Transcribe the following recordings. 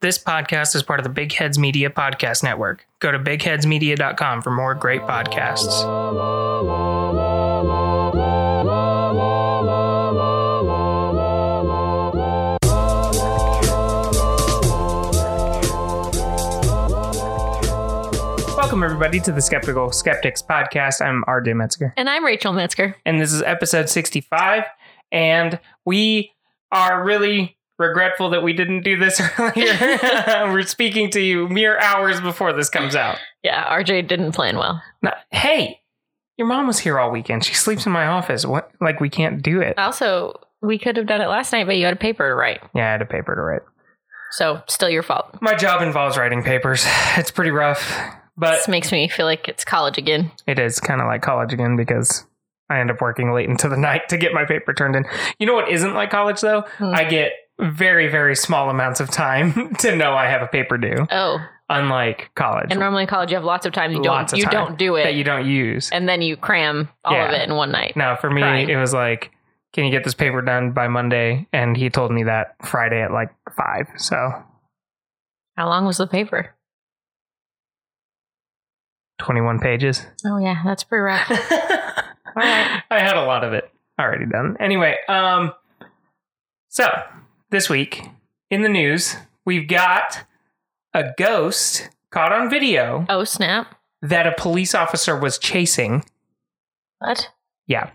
This podcast is part of the Big Heads Media Podcast Network. Go to bigheadsmedia.com for more great podcasts. Welcome, everybody, to the Skeptical Skeptics Podcast. I'm RJ Metzger, And I'm Rachel Metzger. and this is episode 65. And we are really regretful that we didn't do this earlier. We're speaking to you mere hours before this comes out. Yeah, RJ didn't plan well. Now, hey, your mom was here all weekend. She sleeps in my office. What? Like, we can't do it. Also, we could have done it last night, but you had a paper to write. Yeah, I had a paper to write. So, still your fault. My job involves writing papers. It's pretty rough, but This makes me feel like it's college again. it is kind of like college again because I end up working late into the night to get my paper turned in. You know what isn't like college though? Hmm. I get very, very small amounts of time to know I have a paper due, Oh, unlike college and normally in college you have lots of time you Lots don't you don't do it, that you don't use. and then you cram all of it in one night. Now, for me, Right. it was like, can you get this paper done by Monday? And he told me that Friday at like five. So How long was the paper? 21 pages. Oh yeah, that's pretty rough. right. I had a lot of it already done. Anyway, um, so this week in the news, we've got a ghost caught on video oh snap! that a police officer was chasing. What? Yeah.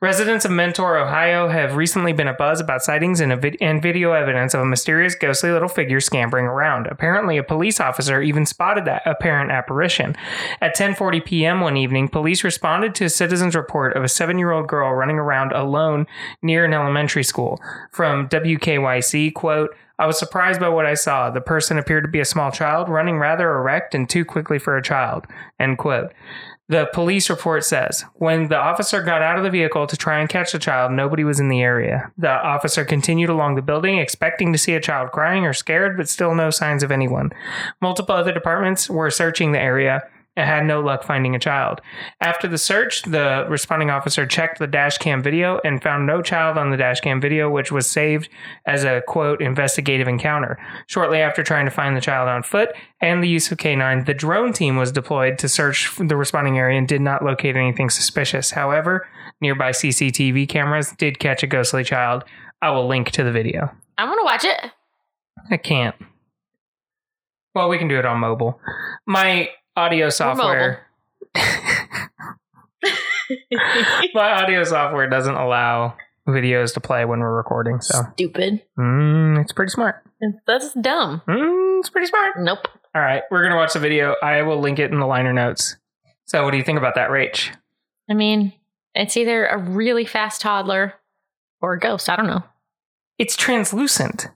Residents of Mentor, Ohio have recently been abuzz about sightings and, vid- and video evidence of a mysterious ghostly little figure scampering around. Apparently, a police officer even spotted that apparent apparition. At 10:40 p.m. one evening, police responded to a citizen's report of a 7-year-old girl running around alone near an elementary school. From WKYC, quote, I was surprised by what I saw. The person appeared to be a small child, running rather erect and too quickly for a child. End quote. The police report says when the officer got out of the vehicle to try and catch the child, nobody was in the area. The officer continued along the building, expecting to see a child crying or scared, but still no signs of anyone. Multiple other departments were searching the area and had no luck finding a child. After the search, the responding officer checked the dash cam video and found no child on the dash cam video, which was saved as a quote investigative encounter. Shortly after trying to find the child on foot and the use of K9, the drone team was deployed to search the responding area and did not locate anything suspicious. However, nearby CCTV cameras did catch a ghostly child. I will link to the video. I want to watch it. I can't. Well, we can do it on mobile. My audio software. my audio software doesn't allow videos to play when we're recording, so Stupid. mm, it's pretty smart. That's dumb. Mm, it's pretty smart. Nope. All right, we're gonna watch the video. I will link it in the liner notes. So, what do you think about that, Rach? I mean, it's either a really fast toddler or a ghost. I don't know. It's translucent.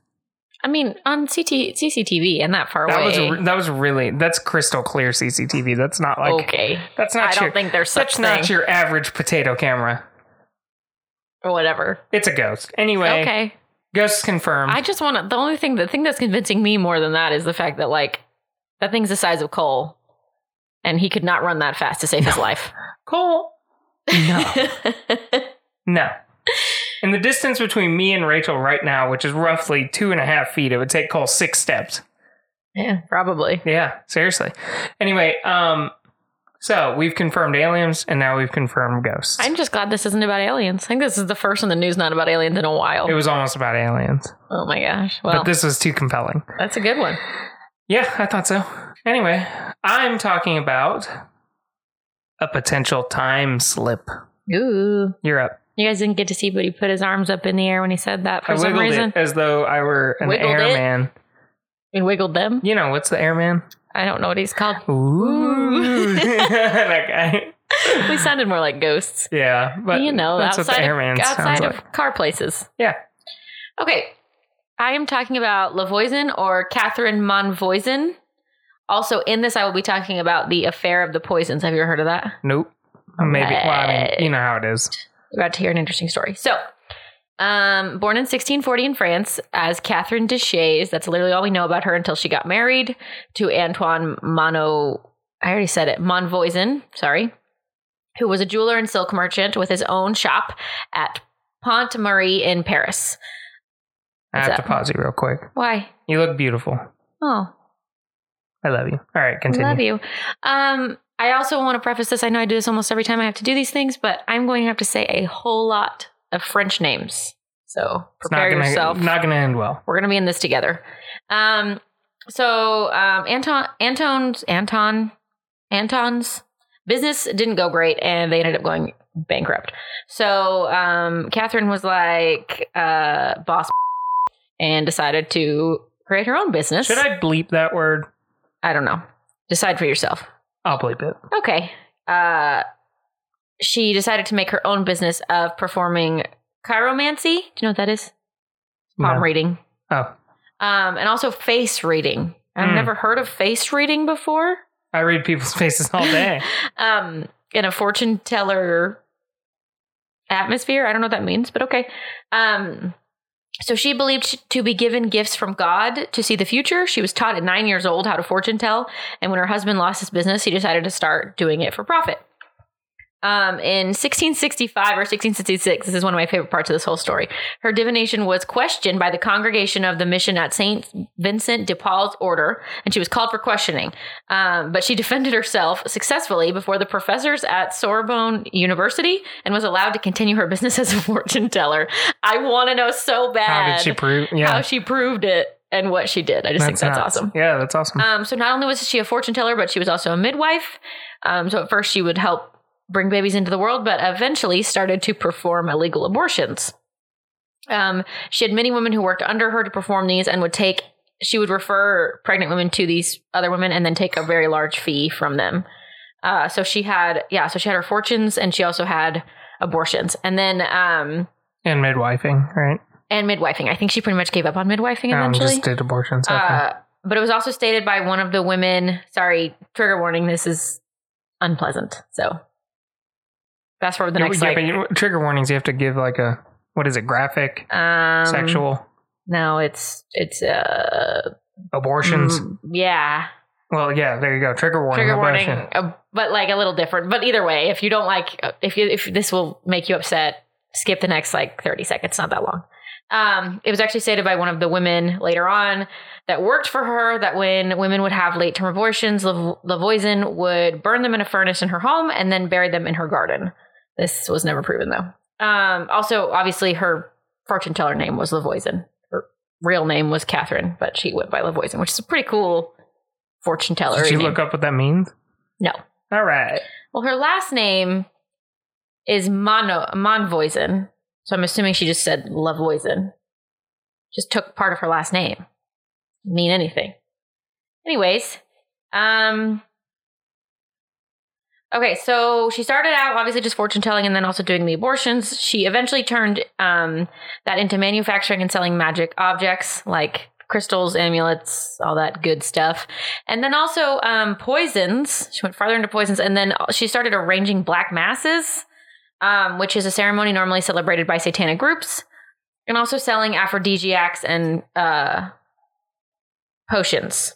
I mean, on CT, CCTV and that far That away. Was, that was really that's crystal clear CCTV. That's not like okay. that's not I your don't think there's such that's not thing. your average potato camera. or whatever. It's a ghost. Anyway, Okay. ghosts confirmed. I just want to. The only thing, the thing that's convincing me more than that is the fact that like that thing's the size of Cole, and he could not run that fast to save his life. Cole. No. No. In the distance between me and Rachel right now, which is roughly two and a half feet, it would take Cole six steps. yeah, probably. Yeah, seriously. Anyway, um, so we've confirmed aliens and now we've confirmed ghosts. I'm just glad this isn't about aliens. I think this is the first in the news not about aliens in a while. it was almost about aliens, oh my gosh. Well, but this was too compelling. that's a good one. Yeah, I thought so. Anyway, I'm talking about a potential time slip. Ooh. You're up. You guys didn't get to see, but he put his arms up in the air when he said that for I some wiggled reason. it as though I were an Wiggled it? airman. He wiggled them. You know, what's the airman? I don't know what he's called. Ooh. that guy. we sounded more like ghosts. Yeah, but you know, that's what the outside, airman of, outside sounds of like. car places. Yeah. Okay. I am talking about Lavoisin or Catherine Monvoisin. Also, in this, I will be talking about the affair of the poisons. Have you ever heard of that? Nope. Maybe. Well, I mean, you know how it is. You're about to hear an interesting story. So, um, born in 1640 in France as Catherine Deshayes, that's literally all we know about her until she got married to Antoine Mono. I already said it. Monvoisin, sorry, who was a jeweler and silk merchant with his own shop at Pont Marie in Paris. I What's have to pause you real quick. Why? You look beautiful. Oh, I love you. All right, continue. I love you. Um, I also want to preface this. I know I do this almost every time I have to do these things, but I'm going to have to say a whole lot of French names. So It's not prepare gonna, yourself. Not going to end well. We're gonna be in this together. Um, so um, Anton, Anton's, Anton, Anton's business didn't go great, and they ended up going bankrupt. So um, Catherine was like, uh, boss, and decided to create her own business. Should I bleep that word? I don't know. Decide for yourself. I'll bleep it. Okay. Uh, she decided to make her own business of performing chiromancy. Do you know what that is? Palm No. reading. Oh, Um, and also face reading. I've Hmm. never heard of face reading before. I read people's faces all day. um, in a fortune teller atmosphere. I don't know what that means, but okay. Um, so she believed to be given gifts from God to see the future. She was taught at nine years old how to fortune tell, and when her husband lost his business, he decided to start doing it for profit. Um, in 1665 or 1666, this is one of my favorite parts of this whole story. Her divination was questioned by the congregation of the mission at Saint Vincent de Paul's order, and she was called for questioning. Um, but she defended herself successfully before the professors at Sorbonne University and was allowed to continue her business as a fortune teller. I want to know so bad How did she prove? Yeah, how she proved it and what she did. I just think that's nuts. awesome. Yeah, that's awesome. Um, so not only was she a fortune teller, but she was also a midwife. Um, so at first she would help bring babies into the world, but eventually started to perform illegal abortions. Um, she had many women who worked under her to perform these and would take, she would refer pregnant women to these other women and then take a very large fee from them. Uh, so she had, yeah, so she had her fortunes and she also had abortions. And then, um, and midwifing, right? and midwifing. I think she pretty much gave up on midwifing Um, eventually. just did abortions. Okay. Uh, but it was also stated by one of the women. Sorry, trigger warning. This is unpleasant. So fast forward the next yeah, like but trigger warnings. You have to give like a what is it? Graphic, um, sexual No, it's it's uh abortions. mm, yeah Well, yeah, there you go. Trigger warning. trigger warning, uh, but like a little different. But either way, if you don't like if you if this will make you upset, skip the next like thirty seconds. Not that long. Um, it was actually stated by one of the women later on that worked for her that when women would have late term abortions, Lav- Lavoisin would burn them in a furnace in her home and then bury them in her garden. This was never proven though. Um, also, obviously, her fortune teller name was Lavoisin. Her real name was Catherine, but she went by Lavoisin, which is a pretty cool fortune teller. Did you name. look up what that means? No. All right. Well, her last name is Mono Monvoisin, so I'm assuming she just said Lavoisin. Just took part of her last name. Mean anything. Anyways, um Okay, so she started out obviously just fortune telling and then also doing the abortions. She eventually turned um, that into manufacturing and selling magic objects like crystals, amulets, all that good stuff. And then also um, poisons. She went farther into poisons and then she started arranging black masses, um, which is a ceremony normally celebrated by satanic groups, and also selling aphrodisiacs and uh, potions.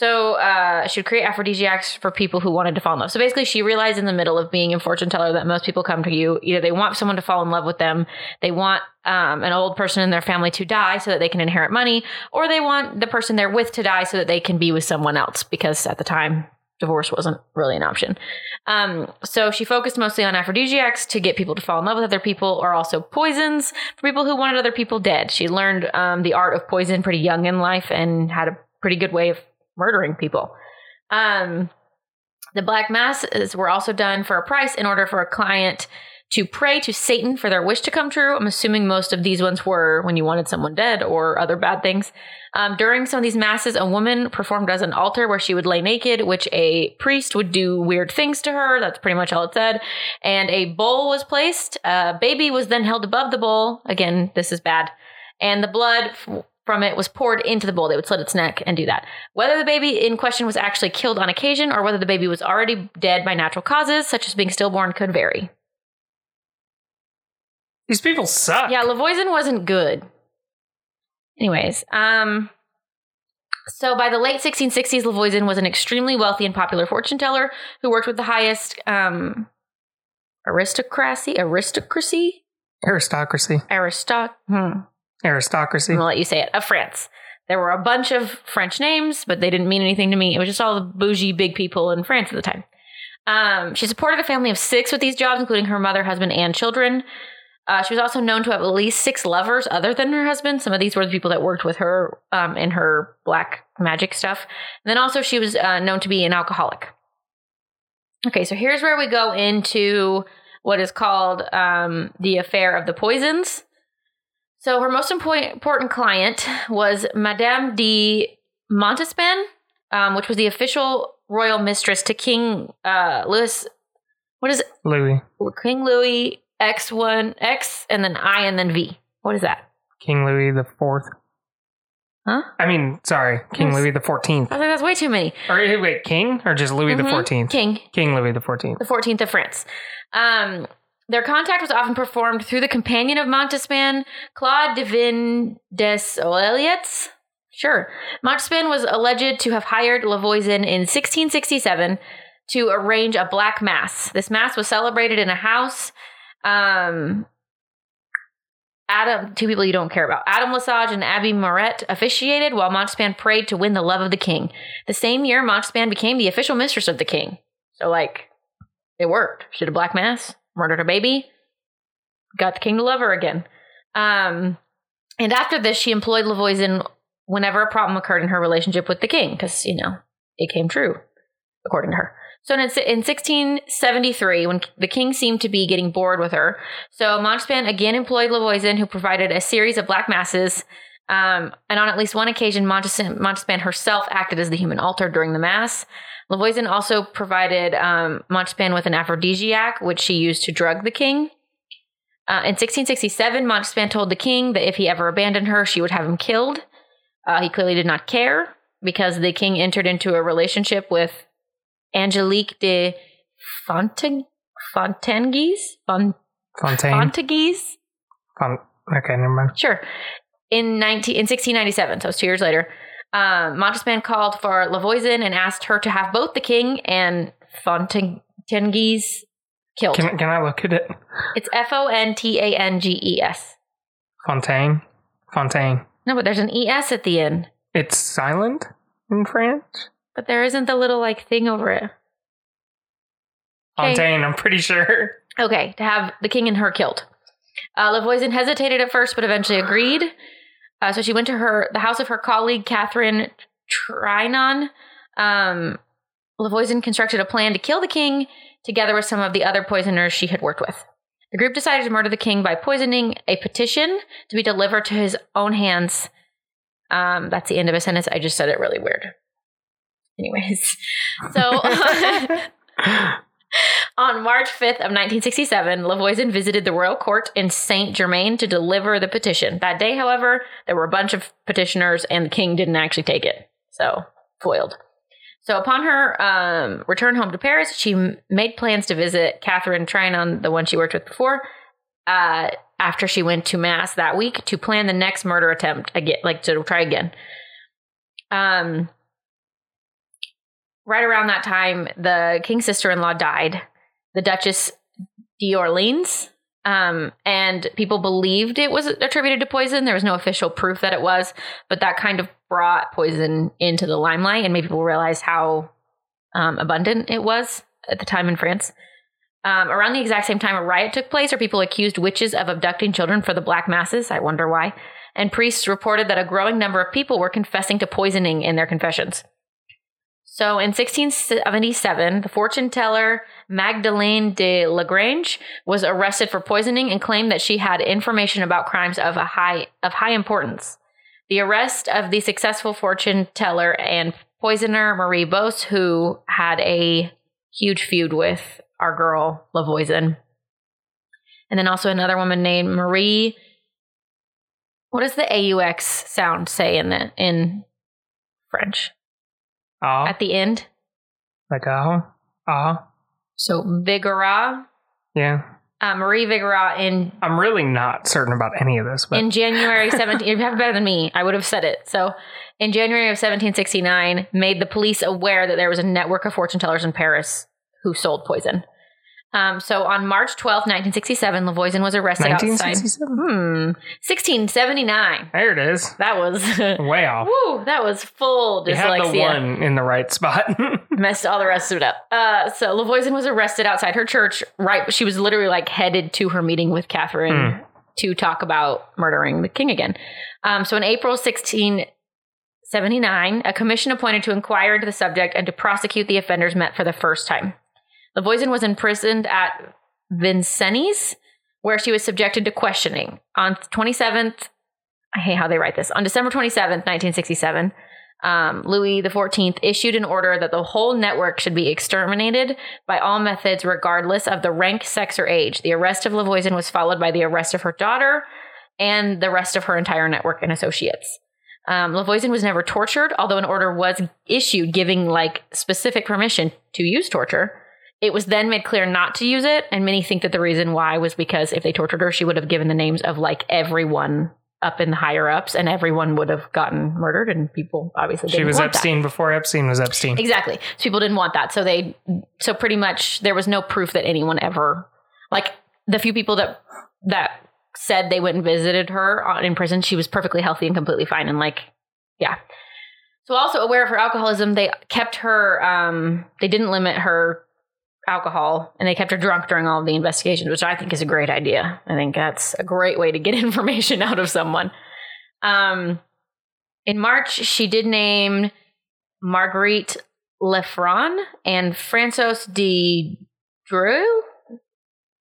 So uh, she would create aphrodisiacs for people who wanted to fall in love. So basically, she realized in the middle of being a fortune teller that most people come to you either they want someone to fall in love with them, they want um, an old person in their family to die so that they can inherit money, or they want the person they're with to die so that they can be with someone else because at the time divorce wasn't really an option. Um, so she focused mostly on aphrodisiacs to get people to fall in love with other people, or also poisons for people who wanted other people dead. She learned um, the art of poison pretty young in life and had a pretty good way of murdering people. Um, the black masses were also done for a price in order for a client to pray to Satan for their wish to come true. I'm assuming most of these ones were when you wanted someone dead or other bad things. Um, during some of these masses, a woman performed as an altar where she would lay naked, which a priest would do weird things to her. That's pretty much all it said. And a bowl was placed. A baby was then held above the bowl. Again, this is bad. And the blood from it was poured into the bowl. They would slit its neck and do that. Whether the baby in question was actually killed on occasion or whether the baby was already dead by natural causes, such as being stillborn, could vary. These people suck. Yeah, Lavoisin wasn't good. Anyways, um, so by the late 1660s, Lavoisin was an extremely wealthy and popular fortune teller who worked with the highest um, aristocracy, aristocracy, Aristocracy. aristoc. Hmm. Aristocracy. I'm gonna let you say it of France. There were a bunch of French names, but they didn't mean anything to me. It was just all the bougie big people in France at the time. Um, she supported a family of six with these jobs, including her mother, husband, and children. Uh, she was also known to have at least six lovers other than her husband. Some of these were the people that worked with her um, in her black magic stuff. And then also, she was uh, known to be an alcoholic. Okay, so here's where we go into what is called um, the affair of the poisons. So her most important client was Madame de Montespan, um, which was the official royal mistress to King uh, Louis. What is it? Louis. King Louis X one X and then I and then V. What is that? King Louis the Fourth. Huh? I mean, sorry, King Yes. Louis the Fourteenth. I think that's way too many. Or wait, King or just Louis the Mhm. Fourteenth? King, King Louis the Fourteenth. the 14th of France. Um, their contact was often performed through the companion of Montespan, Claude Divin des Oeliettes. Sure. Montespan was alleged to have hired Lavoisin in 1667 to arrange a black mass. This mass was celebrated in a house. Um, Adam, two people you don't care about. Adam Lesage and Abby Moret officiated while Montespan prayed to win the love of the king. The same year, Montespan became the official mistress of the king. So, like, it worked. She did a black mass, murdered her baby, got the king to love her again. Um, and after this, she employed Lavoisin whenever a problem occurred in her relationship with the king, because, you know, it came true, according to her. So in, in 1673, when the king seemed to be getting bored with her, so Montespan again employed Lavoisin, who provided a series of black masses. Um, and on at least one occasion, Montespan, Montespan herself acted as the human altar during the mass. Lavoisin also provided um, Montespan with an aphrodisiac, which she used to drug the king. Uh, in 1667, Montespan told the king that if he ever abandoned her, she would have him killed. Uh, he clearly did not care because the king entered into a relationship with Angelique de Fontaine, Fontanges? Font- Fontaine. Fontages? Fon- okay, never mind. Sure. In 19, in 1697, so it's two years later, um, Montespan called for Lavoisin and asked her to have both the king and Fontanges killed. Can can I look at it? it's F O N T A N G E S. Fontaine. Fontaine. No, but there's an E S at the end. It's silent in French. But there isn't the little like thing over it. Fontaine. I'm pretty sure. Okay, to have the king and her killed. Uh, Lavoisin hesitated at first, but eventually agreed. Uh, so she went to her the house of her colleague Catherine Trinon. Um, Lavoisin constructed a plan to kill the king, together with some of the other poisoners she had worked with. The group decided to murder the king by poisoning a petition to be delivered to his own hands. Um, that's the end of a sentence. I just said it really weird. Anyways, so On March 5th of 1967, Lavoisin visited the royal court in Saint Germain to deliver the petition. That day, however, there were a bunch of petitioners, and the king didn't actually take it, so foiled. So upon her um, return home to Paris, she made plans to visit Catherine Trinon, the one she worked with before, uh, after she went to mass that week to plan the next murder attempt again, like to try again. Um, right around that time, the king's sister-in-law died, the Duchess d'Orleans, um, and people believed it was attributed to poison. There was no official proof that it was, but that kind of brought poison into the limelight and made people realize how um, abundant it was at the time in France. Um, around the exact same time, a riot took place where people accused witches of abducting children for the black masses. I wonder why. And priests reported that a growing number of people were confessing to poisoning in their confessions. So in 1677, the fortune teller Magdalene de Lagrange was arrested for poisoning and claimed that she had information about crimes of a high of high importance. The arrest of the successful fortune teller and poisoner Marie Bosse, who had a huge feud with our girl Lavoisin, and then also another woman named Marie. What does the AUX sound say in the in French Ah, at the end? like ah, ah. So Vigora, Yeah, uh, Marie Vigora in I'm really not certain about any of this, but in January 17 you have better than me. I would have said it. So in January of 1769 made the police aware that there was a network of fortune tellers in Paris who sold poison. Um, so on March 12th, 1967, Lavoisian was arrested outside. 1967? Hmm. 1679. There it is. That was. Way off. Woo, that was full dyslexia. You had the one in the right spot. Messed all the rest of it up. Uh, so Lavoisian was arrested outside her church. Right, she was literally like headed to her meeting with Catherine Hmm. to talk about murdering the king again. Um, so in April 1679, a commission appointed to inquire into the subject and to prosecute the offenders met for the first time. Lavoisian was imprisoned at Vincennes, where she was subjected to questioning. On 27th, I hate how they write this. On December 27th, 1967, um, Louis XIV issued an order that the whole network should be exterminated by all methods, regardless of the rank, sex, or age. The arrest of Lavoisian was followed by the arrest of her daughter and the rest of her entire network and associates. Um, Lavoisian was never tortured, although an order was issued giving like specific permission to use torture. It was then made clear not to use it, and many think that the reason why was because if they tortured her, she would have given the names of like everyone up in the higher ups, and everyone would have gotten murdered, and people obviously she was want that. Epstein before Epstein was Epstein. Exactly. So people didn't want that. So they so pretty much there was no proof that anyone ever like the few people that that said they went and visited her in prison, she was perfectly healthy and completely fine and like yeah. So also aware of her alcoholism, they kept her um they didn't limit her alcohol and they kept her drunk during all of the investigations, which I think is a great idea. I think that's a great way to get information out of someone. Um in March, she did name Marguerite Lefron and Francois de Drew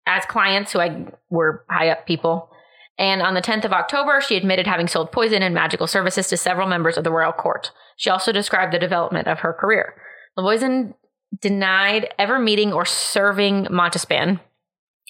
as clients who I were high up people. And on the 10th of October, she admitted having sold poison and magical services to several members of the royal court. She also described the development of her career. Lavoisian denied ever meeting or serving Montespan.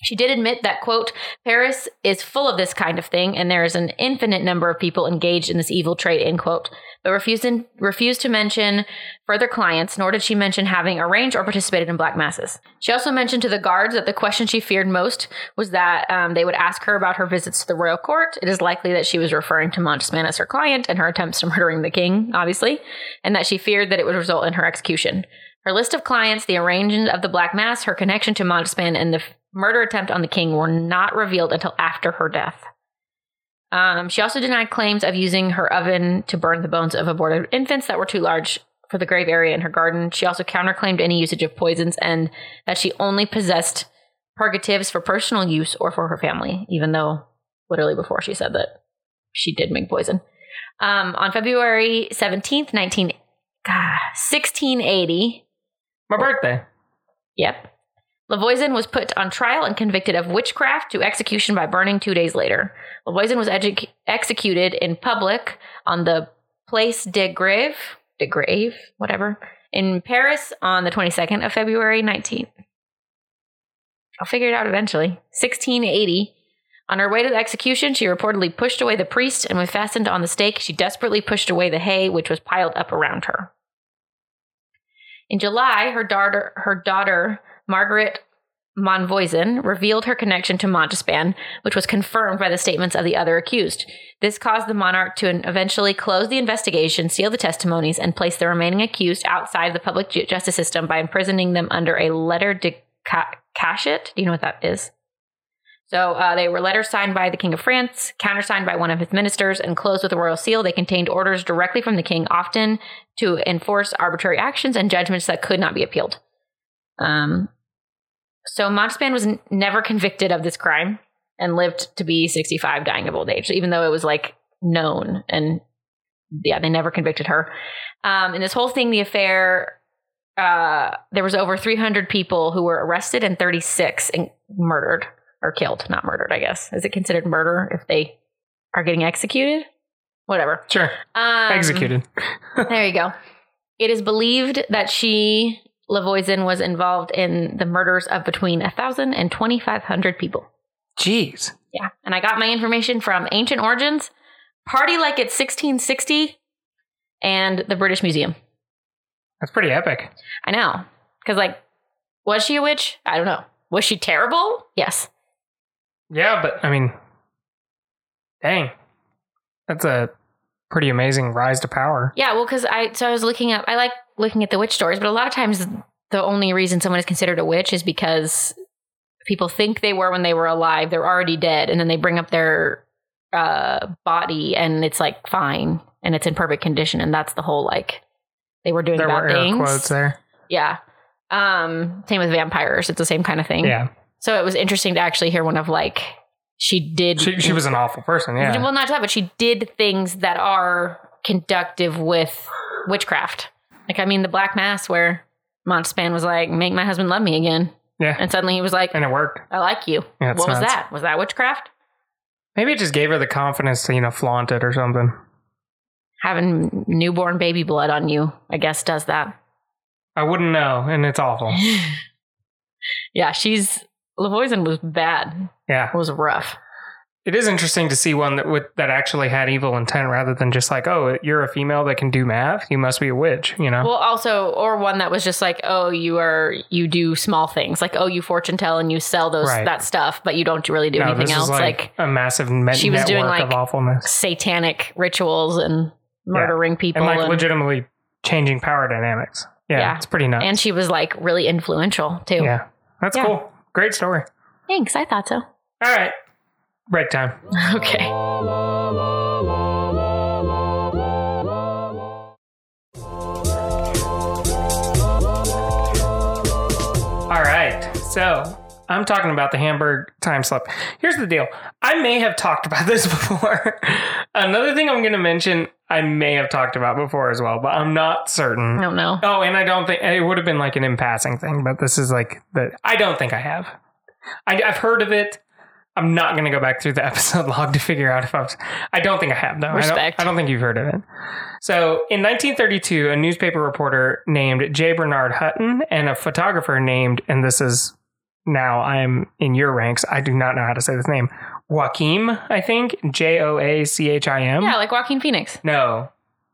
She did admit that, quote, Paris is full of this kind of thing, and there is an infinite number of people engaged in this evil trade, end quote, but refused, in, refused to mention further clients, nor did she mention having arranged or participated in black masses. She also mentioned to the guards that the question she feared most was that um, they would ask her about her visits to the royal court. It is likely that she was referring to Montespan as her client and her attempts to murdering the king, obviously, and that she feared that it would result in her execution. Her list of clients, the arrangement of the Black Mass, her connection to Montespan, and the murder attempt on the king were not revealed until after her death. Um, she also denied claims of using her oven to burn the bones of aborted infants that were too large for the grave area in her garden. She also counterclaimed any usage of poisons and that she only possessed purgatives for personal use or for her family, even though literally before she said that she did make poison. Um, on February 17th, 19, God, 1680, My birthday. Yep. Lavoisian was put on trial and convicted of witchcraft to execution by burning two days later. Lavoisian was edu- executed in public on the Place de Grève, de Grève, whatever, in Paris on the 22nd of February 19th. I'll figure it out eventually. 1680. On her way to the execution, she reportedly pushed away the priest and when fastened on the stake. She desperately pushed away the hay, which was piled up around her. In July, her daughter, her daughter Margaret Monvoisin, revealed her connection to Montespan, which was confirmed by the statements of the other accused. This caused the monarch to eventually close the investigation, seal the testimonies, and place the remaining accused outside the public justice system by imprisoning them under a letter de ca- cachet. Do you know what that is? So uh, they were letters signed by the King of France, countersigned by one of his ministers, and closed with a royal seal. They contained orders directly from the king, often to enforce arbitrary actions and judgments that could not be appealed. Um, so Montespan was n- never convicted of this crime and lived to be 65, dying of old age, even though it was like known. And yeah, they never convicted her. Um, in this whole thing, the affair, uh, there was over 300 people who were arrested and 36 in- murdered or killed, not murdered, I guess. Is it considered murder if they are getting executed? Whatever. Sure. Um, Executed. there you go. It is believed that she, Lavoisian, was involved in the murders of between 1,000 and 2,500 people. Jeez. Yeah. And I got my information from Ancient Origins, Party Like It's 1660, and the British Museum. That's pretty epic. I know. Because, like, was she a witch? I don't know. Was she terrible? Yes. Yeah, but I mean, dang. That's a pretty amazing rise to power. Yeah, well, because I so I was looking up. I like looking at the witch stories, but a lot of times the only reason someone is considered a witch is because people think they were when they were alive. They're already dead, and then they bring up their uh, body, and it's like fine, and it's in perfect condition, and that's the whole like they were doing There bad were things. quotes there. Yeah. Um, same with vampires. It's the same kind of thing. Yeah. So it was interesting to actually hear one of like she did. She, she was an awful person. Yeah. well, not that, but she did things that are conductive with witchcraft. Like I mean, the Black Mass, where Montespan was like, "Make my husband love me again," Yeah. and suddenly he was like, And it worked. "I like you." Yeah, what was that? Was that witchcraft? Maybe it just gave her the confidence to, you know, flaunt it or something. Having newborn baby blood on you, I guess, does that. I wouldn't know, and it's awful. Yeah, she's Lavoisian was bad. Yeah. It was rough. It is interesting to see one that would, that actually had evil intent rather than just like, oh, you're a female that can do math. You must be a witch. You know. Well, also, or one that was just like, oh, you are you do small things, like oh, you fortune tell and you sell those Right. that stuff, but you don't really do no, anything else, like, like, a massive me- she was doing, of like, awfulness satanic rituals and murdering people, and like and, legitimately changing power dynamics. Yeah, Yeah. it's pretty nuts. and she was like really influential too. yeah, that's Yeah. cool. Great story. Thanks, I thought so. All right, break time. Okay. All right. So I'm talking about the Hamburg time slip. Here's the deal. I may have talked about this before. Another thing I'm going to mention, I may have talked about before as well, but I'm not certain. I don't know. Oh, and I don't think it would have been like an in passing thing, but this is like the. I don't think I have. I, I've heard of it. I'm not going to go back through the episode log to figure out if I've. I don't think I have though. I don't- Respect. I don't, think you've heard of it. So in 1932, a newspaper reporter named J. Bernard Hutton and a photographer named, and this is now I'm in your ranks. I do not know how to say this name. Joachim, I think J O A C H I M. Yeah, like Joaquin Phoenix. No,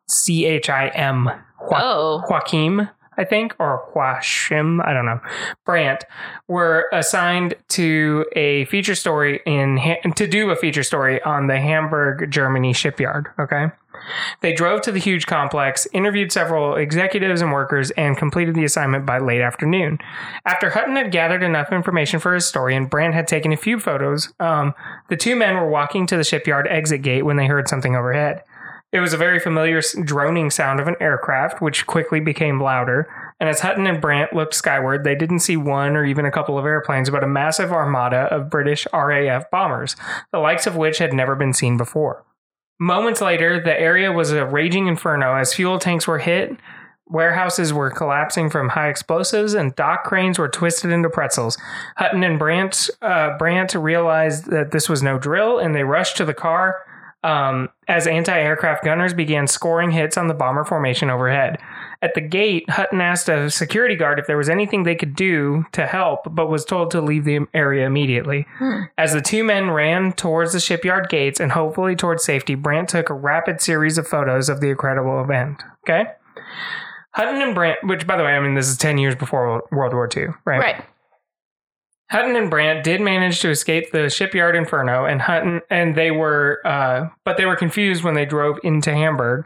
C H I M. Oh, Joachim, I think, or Joachim, I don't know, Brandt, were assigned to a feature story in to do a feature story on the Hamburg, Germany shipyard. Okay, they drove to the huge complex, interviewed several executives and workers, and completed the assignment by late afternoon. After Hutton had gathered enough information for his story and Brandt had taken a few photos, um, the two men were walking to the shipyard exit gate when they heard something overhead. It was a very familiar droning sound of an aircraft, which quickly became louder. And as Hutton and Brandt looked skyward, they didn't see one or even a couple of airplanes, but a massive armada of British RAF bombers, the likes of which had never been seen before. Moments later, the area was a raging inferno as fuel tanks were hit, warehouses were collapsing from high explosives, and dock cranes were twisted into pretzels. Hutton and Brandt, uh, Brandt realized that this was no drill, and they rushed to the car um, as anti aircraft gunners began scoring hits on the bomber formation overhead. At the gate, Hutton asked a security guard if there was anything they could do to help, but was told to leave the area immediately. As the two men ran towards the shipyard gates and hopefully towards safety, Brandt took a rapid series of photos of the incredible event. Okay? Hutton and Brandt, which by the way, I mean, this is 10 years before World War II, right? right. Hutton and Brandt did manage to escape the shipyard inferno, and Hutton and they were, uh, but they were confused when they drove into Hamburg,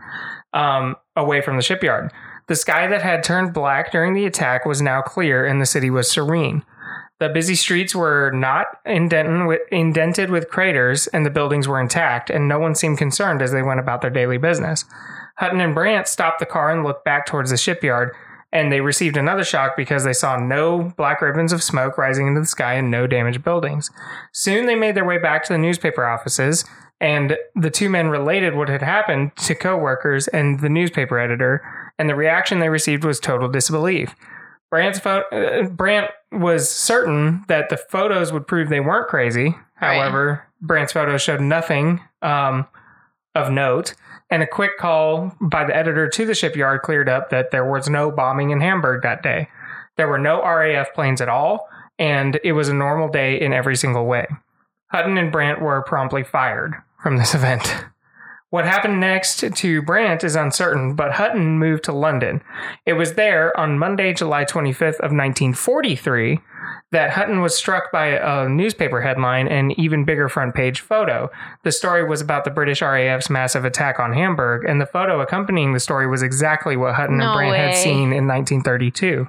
um, away from the shipyard. The sky that had turned black during the attack was now clear, and the city was serene. The busy streets were not indented with, craters, and the buildings were intact, and no one seemed concerned as they went about their daily business. Hutton and Brandt stopped the car and looked back towards the shipyard, and they received another shock because they saw no black ribbons of smoke rising into the sky and no damaged buildings. Soon they made their way back to the newspaper offices, and the two men related what had happened to coworkers and the newspaper editor, and the reaction they received was total disbelief. Brandt's pho- uh, Brandt was certain that the photos would prove they weren't crazy. Right. However, Brandt's photos showed nothing um, of note, and a quick call by the editor to the shipyard cleared up that there was no bombing in Hamburg that day. There were no RAF planes at all, and it was a normal day in every single way. Hutton and Brandt were promptly fired from this event. What happened next to Brandt is uncertain, but Hutton moved to London. It was there on Monday, July 25th of 1943 that Hutton was struck by a newspaper headline and even bigger front page photo. The story was about the British RAF's massive attack on Hamburg, and the photo accompanying the story was exactly what Hutton No and Brandt had seen in 1932.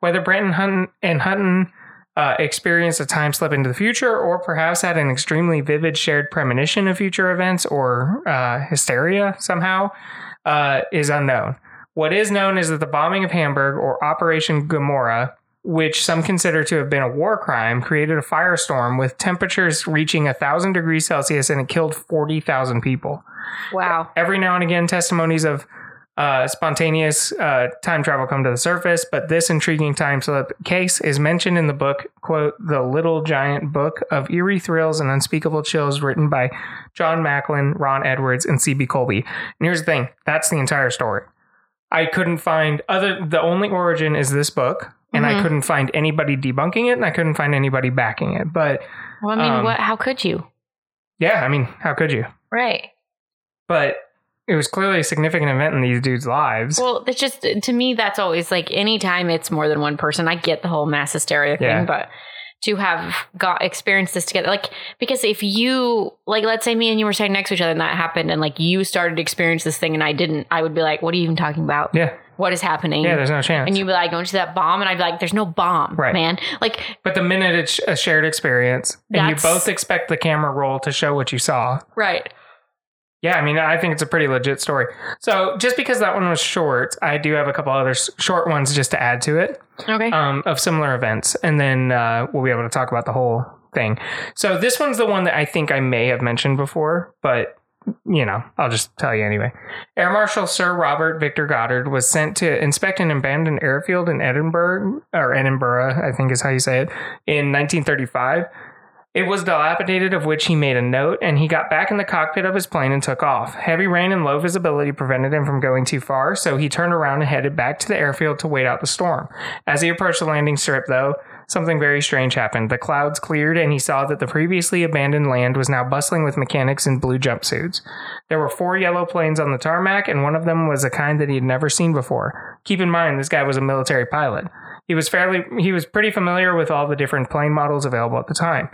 Whether Brandt and Hutton, and Hutton uh, experienced a time slip into the future, or perhaps had an extremely vivid shared premonition of future events or uh, hysteria somehow, uh, is unknown. What is known is that the bombing of Hamburg or Operation Gomorrah, which some consider to have been a war crime, created a firestorm with temperatures reaching 1,000 degrees Celsius and it killed 40,000 people. Wow. Every now and again, testimonies of uh, spontaneous uh, time travel come to the surface, but this intriguing time slip case is mentioned in the book, quote, The Little Giant Book of Eerie Thrills and Unspeakable Chills, written by John Macklin, Ron Edwards, and C.B. Colby. And here's the thing that's the entire story. I couldn't find other, the only origin is this book, and I Mhm. couldn't find anybody debunking it, and I couldn't find anybody backing it. But Well, I mean, Um, what? How could you? yeah, I mean, how could you? Right. But it was clearly a significant event in these dudes' lives. Well, it's just to me that's always like anytime it's more than one person. I get the whole mass hysteria thing, Yeah. but to have got experienced this together, like because if you like, let's say me and you were sitting next to each other and that happened, and like you started to experience this thing and I didn't, I would be like, "What are you even talking about? yeah, What is happening?" yeah, there's no chance. and you'd be like, "Don't see that bomb?" And I'd be like, "There's no bomb, Right. man." Like, But the minute it's a shared experience, and you both expect the camera roll to show what you saw. right? Yeah, I mean, I think it's a pretty legit story. So just because that one was short, I do have a couple other short ones just to add to it Okay. um, of similar events, and then uh, we'll be able to talk about the whole thing. So this one's the one that I think I may have mentioned before, but you know, I'll just tell you anyway. Air Marshal Sir Robert Victor Goddard was sent to inspect an abandoned airfield in Edinburgh, or Edinburgh, I think is how you say it, in 1935. It was dilapidated, of which he made a note, and he got back in the cockpit of his plane and took off. Heavy rain and low visibility prevented him from going too far, so he turned around and headed back to the airfield to wait out the storm. As he approached the landing strip, though, something very strange happened. The clouds cleared, and he saw that the previously abandoned land was now bustling with mechanics in blue jumpsuits. There were four yellow planes on the tarmac, and one of them was a kind that he had never seen before. Keep in mind, this guy was a military pilot. He was fairly, he was pretty familiar with all the different plane models available at the time.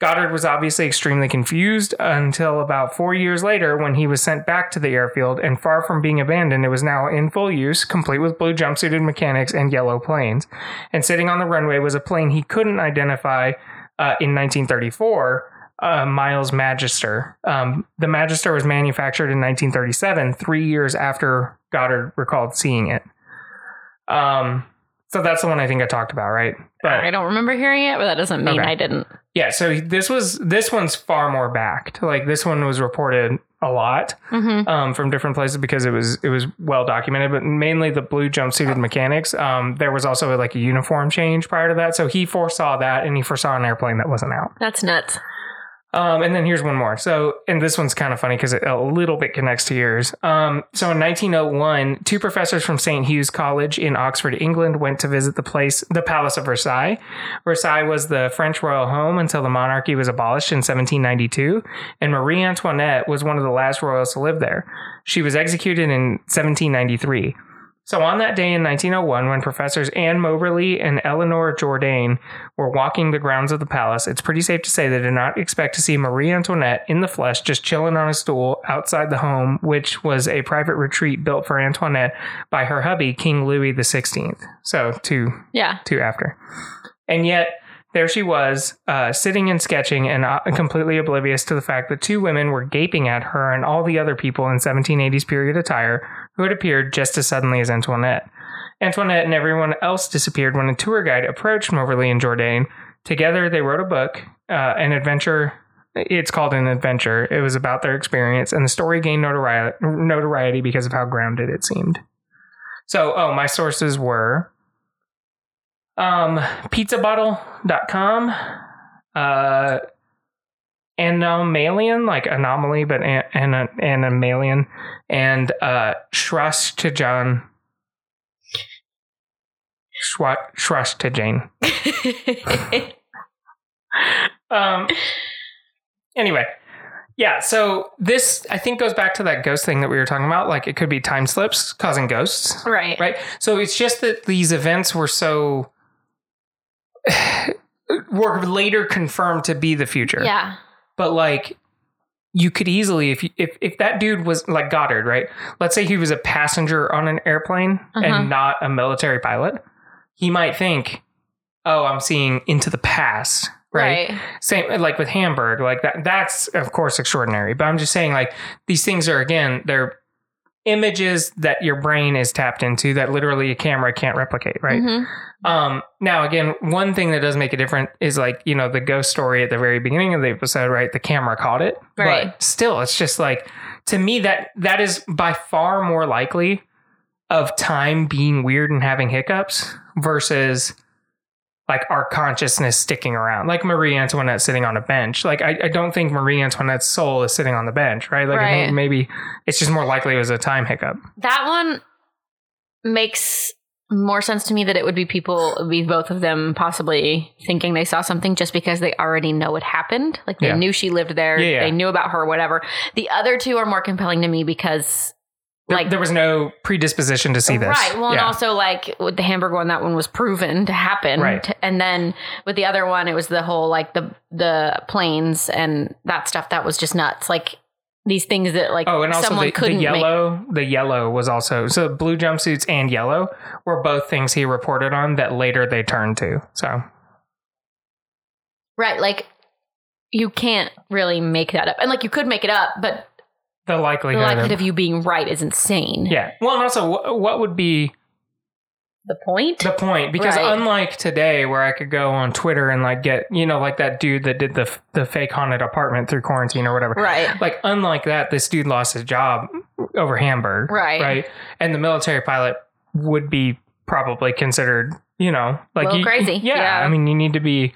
Goddard was obviously extremely confused until about four years later when he was sent back to the airfield, and far from being abandoned, it was now in full use, complete with blue jumpsuited mechanics and yellow planes. And sitting on the runway was a plane he couldn't identify uh, in 1934. Uh, Miles Magister. Um, the Magister was manufactured in 1937, three years after Goddard recalled seeing it. Um, so that's the one I think I talked about, right? But I don't remember hearing it, but that doesn't mean Okay. I didn't. yeah, so this was this one's far more backed. Like this one was reported a lot hmm um, from different places because it was it was well documented, but mainly the blue jumpsuited mechanics. Um, there was also like a uniform change prior to that, so he foresaw that and he foresaw an airplane that wasn't out. That's nuts. Um, and then here's one more. So, and this one's kind of funny because it a little bit connects to yours. Um, so in 1901, two professors from St. Hugh's College in Oxford, England, went to visit the place, the Palace of Versailles. Versailles was the French royal home until the monarchy was abolished in 1792, and Marie Antoinette was one of the last royals to live there. She was executed in 1793. So on that day in 1901, when professors Anne Moberly and Eleanor Jourdain were walking the grounds of the palace, it's pretty safe to say they did not expect to see Marie Antoinette in the flesh just chilling on a stool outside the home, which was a private retreat built for Antoinette by her hubby, King Louis XVI. So two Yeah. two after. And yet, there she was, uh, sitting and sketching and uh, completely oblivious to the fact that two women were gaping at her and all the other people in 1780s period attire who had appeared just as suddenly as Antoinette. Antoinette and everyone else disappeared when a tour guide approached Moberly and Jourdain. Together, they wrote a book, uh, an adventure. It's called an adventure. It was about their experience, and the story gained notoriety, notoriety because of how grounded it seemed. So, oh, my sources were um, pizzabottle.com, uh, anomalien, like anomaly, but an, an, anomalien, and uh, Shrush to John. Shrush to Jane. Um, anyway, yeah, so this, I think, goes back to that ghost thing that we were talking about. Like, it could be time slips causing ghosts right. right? So it's just that these events were so were later confirmed to be the future. Yeah. But like you could easily if you, if if that dude was like Goddard, right? Let's say he was a passenger on an airplane Uh-huh. and not a military pilot. He might think oh, I'm seeing into the past. Right. Same like with Hamburg, like that that's of course extraordinary. But I'm just saying like these things are again, they're images that your brain is tapped into that literally a camera can't replicate, right? Mhm. Um, now again, one thing that does make it different is like, you know, the ghost story at the very beginning of the episode, right? The camera caught it. Right. But still, it's just like to me that that is by far more likely of time being weird and having hiccups versus like our consciousness sticking around. Like Marie Antoinette sitting on a bench. Like I, I don't think Marie Antoinette's soul is sitting on the bench, right? Like Right. maybe it's just more likely it was a time hiccup. That one makes more sense to me that it would be people, be both of them possibly thinking they saw something just because they already know it happened. Like they Yeah. knew she lived there, Yeah, yeah. they knew about her, whatever. The other two are more compelling to me because, like, there was no predisposition to see this. Right. Well, and also like with the Hamburg one, that one was proven to happen. Right. And then with the other one, it was the whole like the the planes and that stuff that was just nuts. Like these things that like Oh, and also someone the, the couldn't make. yellow, the yellow was also so blue jumpsuits and yellow were both things he reported on that later they turned to. So Right. Like you can't really make that up. And like you could make it up, but the the likelihood, likelihood of, of you being right is insane. yeah. Well, and also, what, what would be The point? the point? Because Right. unlike today, where I could go on Twitter and like get you know like that dude that did the the fake haunted apartment through quarantine or whatever. right. Like unlike that, this dude lost his job over Hamburg. Right. Right. And the military pilot would be probably considered, you know, like you- crazy. Yeah, Yeah. I mean, you need to be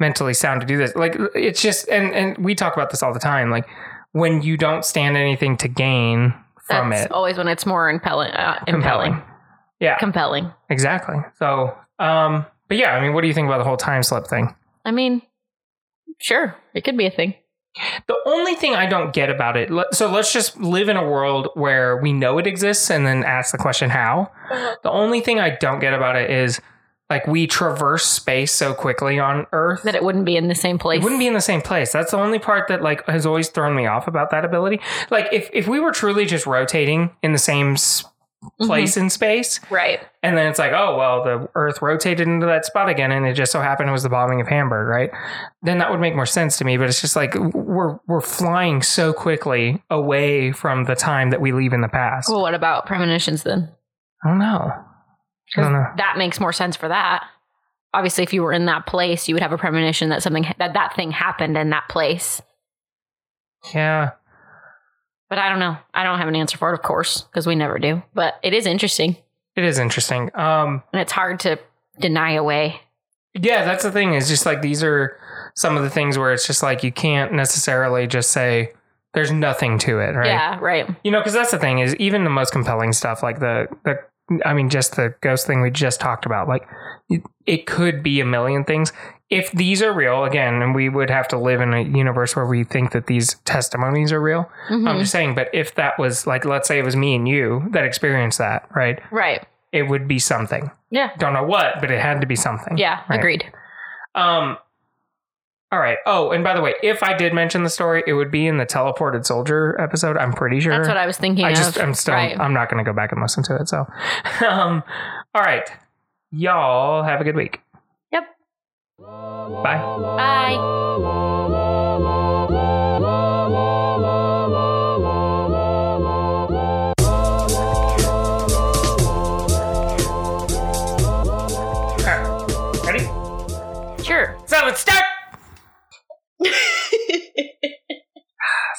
mentally sound to do this. Like it's just, and and we talk about this all the time. Like when you don't stand anything to gain from That's it, always when it's more impelling. Uh, impelling. Yeah, Compelling. exactly. So, um, but yeah, I mean, what do you think about the whole time slip thing? I mean, sure, it could be a thing. The only thing I don't get about it, so let's just live in a world where we know it exists and then ask the question how. The only thing I don't get about it is like we traverse space so quickly on Earth That it wouldn't be in the same place. it wouldn't be in the same place. That's the only part that like has always thrown me off about that ability. Like if if we were truly just rotating in the same s- mm-hmm. place in space, Right. and then it's like, oh well, the Earth rotated into that spot again, and it just so happened it was the bombing of Hamburg, right? Then that would make more sense to me. But it's just like we're we're flying so quickly away from the time that we leave in the past. Well, what about premonitions then? I don't know. I don't know. That makes more sense for that. Obviously, if you were in that place, you would have a premonition that something that that thing happened in that place. Yeah. But I don't know. I don't have an answer for it, of course, because we never do. But it is interesting, It is interesting. Um, and it's hard to deny away. Yeah, that's the thing. Is just like these are some of the things where it's just like you can't necessarily just say there's nothing to it, right? Yeah. Right. You know, because that's the thing is even the most compelling stuff, like the the, I mean, just the ghost thing we just talked about, like it, it could be a million things. If these are real, again, and we would have to live in a universe where we think that these testimonies are real. Mhm. I'm just saying, but if that was like, let's say it was me and you that experienced that, right? right. It would be something. Yeah. Don't know what, but it had to be something. Yeah. Right. Agreed. Um. All right. Oh, and by the way, if I did mention the story, it would be in the teleported soldier episode. I'm pretty sure. That's what I was thinking. I of. just I'm still right. I'm not going to go back and listen to it. So, um. All right, y'all have a good week. Yep. Bye. Bye. All right. Ready? Sure. Silence. Start.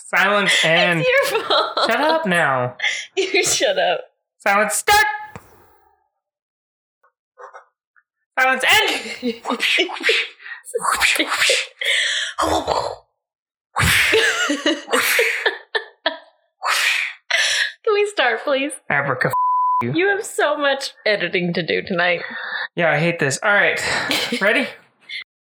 Silence and It's your fault. shut up now. You shut up. Silence. Start. Silence and. Can we start, please? Abraca. You have so much editing to do tonight. Yeah, I hate this. All right. Ready?